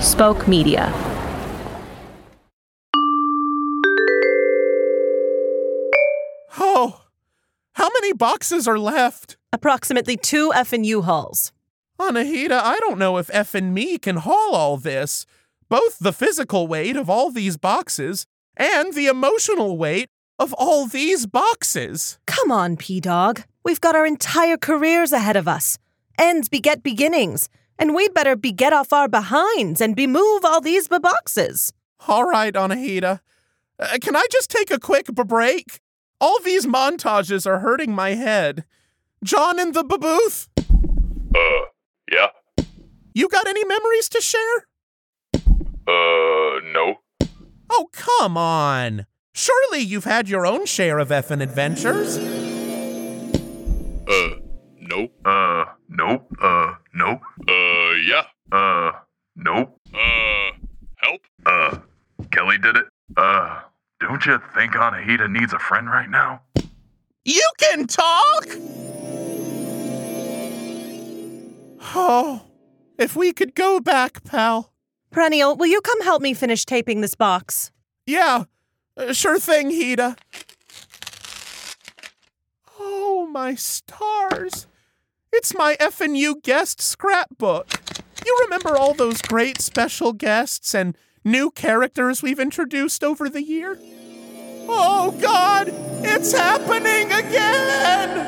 Spoke Media. Oh, how many boxes are left? Approximately two F and U hulls. Anahita, I don't know if F and me can haul all this. Both the physical weight of all these boxes and the emotional weight of all these boxes. Come on, P Dog. We've got our entire careers ahead of us. Ends beget beginnings, and we'd better be get off our behinds and bemove all these ba boxes. All right, Anahita. Uh, can I just take a quick b- break? All these montages are hurting my head. John in the b- booth? Uh, yeah. You got any memories to share? Uh, no. Oh, come on. Surely you've had your own share of effin' adventures. You think Anahita needs a friend right now? You can talk? Oh, if we could go back, pal. Perennial, will you come help me finish taping this box? Yeah, uh, sure thing, Hita. Oh, my stars. It's my FNU guest scrapbook. You remember all those great special guests and new characters we've introduced over the year? Oh, God, it's happening again!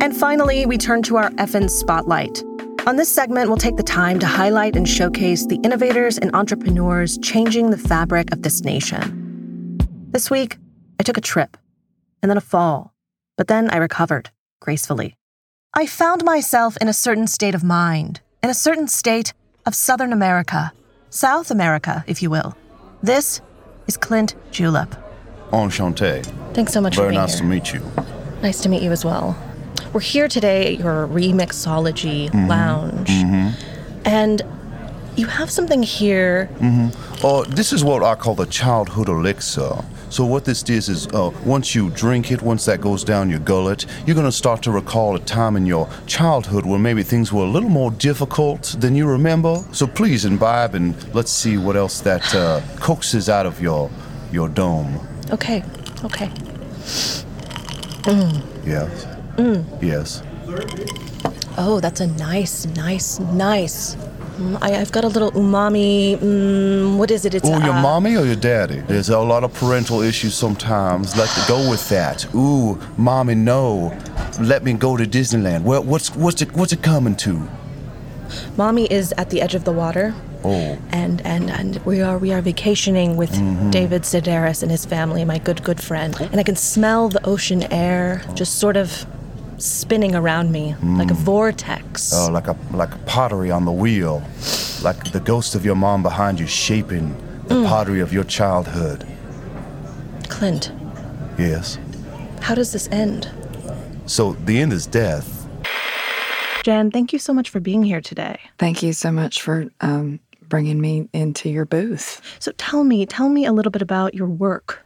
And finally, we turn to our FN spotlight. On this segment, we'll take the time to highlight and showcase the innovators and entrepreneurs changing the fabric of this nation. This week, I took a trip and then a fall, but then I recovered gracefully. I found myself in a certain state of mind, in a certain state of Southern America, South America, if you will. This is Clint Julep. Enchanté. Thanks so much for Very being nice here. to meet you. Nice to meet you as well. We're here today at your Remixology Mm-hmm. Lounge. And you have something here. Uh, this is what I call the childhood elixir. So what this is is, uh, once you drink it, once that goes down your gullet, you're gonna start to recall a time in your childhood where maybe things were a little more difficult than you remember. So please imbibe and let's see what else that uh, coaxes out of your your dome. Okay, okay. Yes. Yes. Oh, that's a nice, nice, nice. Mm, I, I've got a little umami. Mm, what is it? It's Oh, your uh, mommy or your daddy? There's a lot of parental issues sometimes. Let the, go with that. Ooh, mommy, no. Let me go to Disneyland. Well, what's what's it what's it coming to? Mommy is at the edge of the water. Oh, and and and we are we are vacationing with Mm-hmm. David Sedaris and his family, my good good friend, and I can smell the ocean air just sort of spinning around me like a vortex. oh, like a like a pottery on the wheel, like the ghost of your mom behind you shaping the pottery of your childhood. Clint, Yes. how does this end? So the end is death. Jan, thank you so much for being here today. Thank you so much for um, bringing me into your booth. So tell me, tell me a little bit about your work.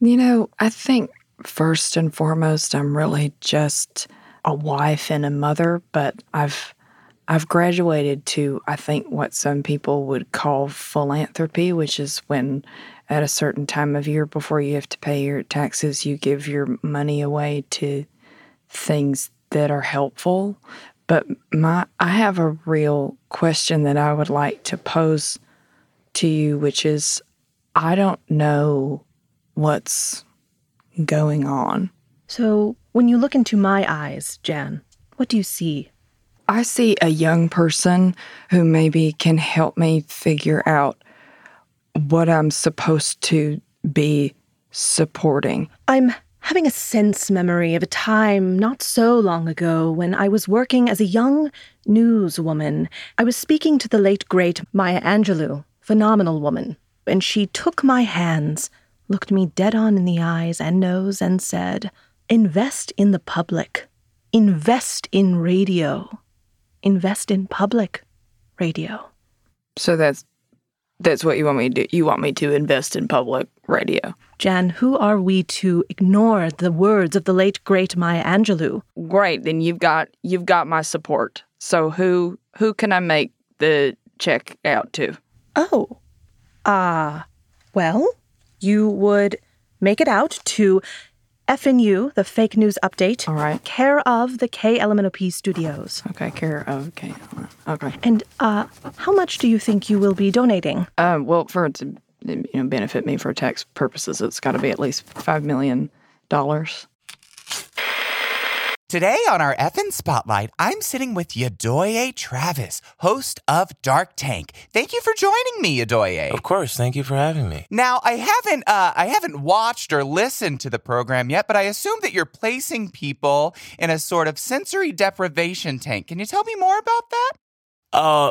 You know, I think first and foremost, I'm really just a wife and a mother, but I've I've graduated to I think what some people would call philanthropy, which is when at a certain time of year before you have to pay your taxes, you give your money away to things that are helpful. But my I have a real question that I would like to pose to you, which is I don't know what's going on. So when you look into my eyes, Jan, what do you see? I see a young person who maybe can help me figure out what I'm supposed to be supporting. I'm having a sense memory of a time not so long ago when I was working as a young newswoman. I was speaking to the late great Maya Angelou, phenomenal woman, and she took my hands, looked me dead on in the eyes and nose, and said, Invest in the public. Invest in radio. Invest in public radio. So that's That's what you want me to do. You want me to invest in public radio. Jan, who are we to ignore the words of the late great Maya Angelou? Great, then you've got you've got my support. So who who can I make the check out to? Oh. Ah. well, you would make it out to FNU, the fake news update. All right. Care of the K Element KLMNOP studios. Okay, care of okay. Okay. And uh how much do you think you will be donating? Um, well, for it to you know benefit me for tax purposes, it's got to be at least five million dollars. Today on our FN Spotlight, I'm sitting with Yadoye Travis, host of Dark Tank. Thank you for joining me, Yadoye. Of course, thank you for having me. Now, I haven't uh, I haven't watched or listened to the program yet, but I assume that you're placing people in a sort of sensory deprivation tank. Can you tell me more about that? Uh,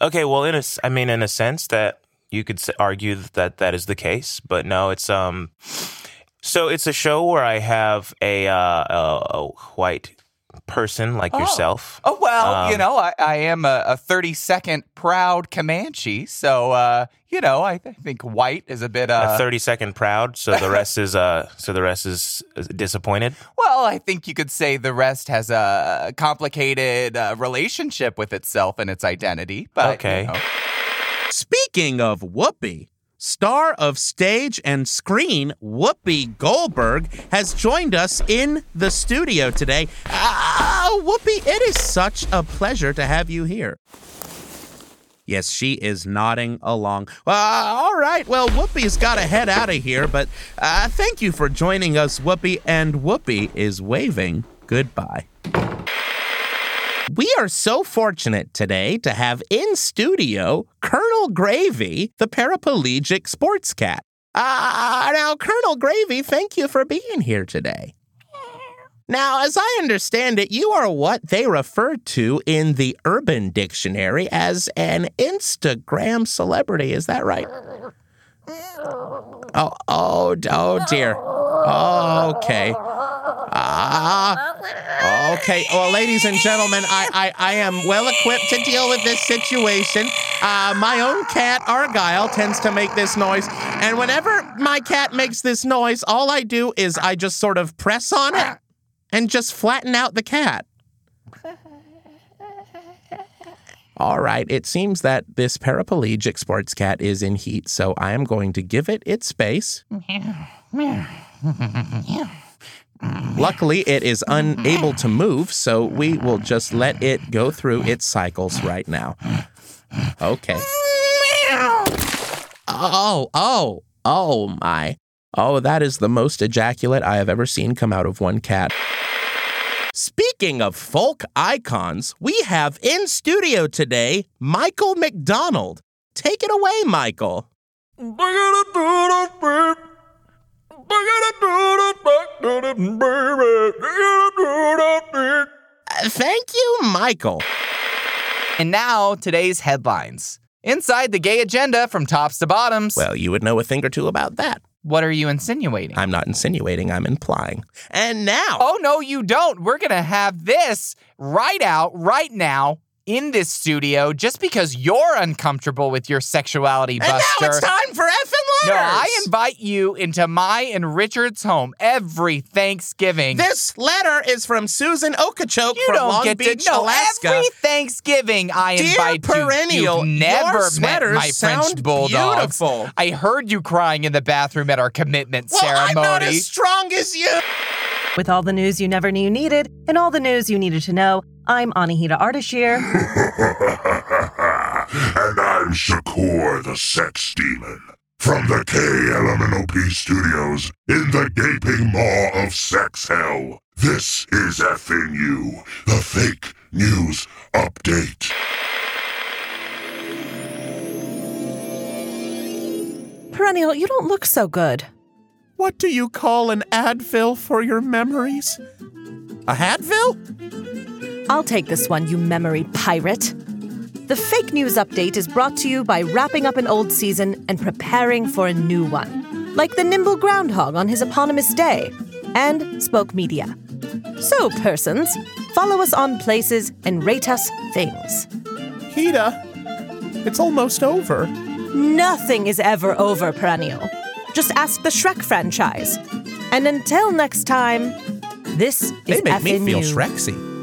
okay. Well, in a, I mean, in a sense that you could argue that that is the case, but no, it's um. So it's a show where I have a uh, a, a white person like yourself. Oh well, you Um, know, I, I am a, a 30 second proud Comanche, so uh, you know, I, I think white is a bit uh a thirty second proud, so the rest is uh, so the rest is is disappointed. Well, I think you could say the rest has a complicated uh, relationship with itself and its identity. But Okay. you know. Speaking of Whoopi, star of stage and screen, Whoopi Goldberg has joined us in the studio today. Ah, Whoopi, it is such a pleasure to have you here. Yes, she is nodding along. Uh, all right, well, Whoopi's got to head out of here, but uh, thank you for joining us, Whoopi. And Whoopi is waving goodbye. We are so fortunate today to have in studio Colonel Gravy, the paraplegic sports cat. Ah, now, Colonel Gravy, thank you for being here today. Now, as I understand it, you are what they refer to in the Urban Dictionary as an Instagram celebrity. Is that right? Oh, oh, oh dear. Okay. Ah. okay. Well, ladies and gentlemen, I, I, I am well equipped to deal with this situation. Uh, my own cat, Argyle, tends to make this noise. And whenever my cat makes this noise, all I do is I just sort of press on it and just flatten out the cat. All right, it seems that this paraplegic sports cat is in heat, so I am going to give it its space. Mm-hmm. Luckily, it is unable to move, so we will just let it go through its cycles right now. Okay. Oh, oh, oh my. Oh, that is the most ejaculate I have ever seen come out of one cat. Speaking of folk icons, we have in studio today Michael McDonald. Take it away, Michael. Uh, Thank you, Michael. And now, today's headlines. Inside the gay agenda from tops to bottoms. Well, you would know a thing or two about that. what are you insinuating? I'm not insinuating, I'm implying. And now, Oh, no, you don't. We're going to have this right out, right now, in this studio, just because you're uncomfortable with your sexuality, and now it's time for effing letters. no, letters. I invite you into my and Richard's home every Thanksgiving. This letter is from Susan Okeechobee you from don't Long get Beach, to know Alaska. every Thanksgiving I Dear invite perennial, you. You've never your met sweaters my French sound bulldogs. beautiful. I heard you crying in the bathroom at our commitment well, I'm ceremony. not as strong as you. With all the news you never knew you needed and all the news you needed to know, I'm Anahita Ardashir. and I'm Shakur the Sex Demon. From the KLMNOP studios in the gaping maw of sex hell, this is FNU, the fake news update. Perennial, you don't look so good. What do you call an Advil for your memories? A Hadvil? I'll take this one, you memory pirate. The fake news update is brought to you by wrapping up an old season and preparing for a new one, like the nimble groundhog on his eponymous day, and Spoke Media. So, persons, follow us on places and rate us things. Hita, it's almost over. Nothing is ever over, Perennial. Just ask the Shrek franchise. And until next time, this is They make me feel. Shrexy.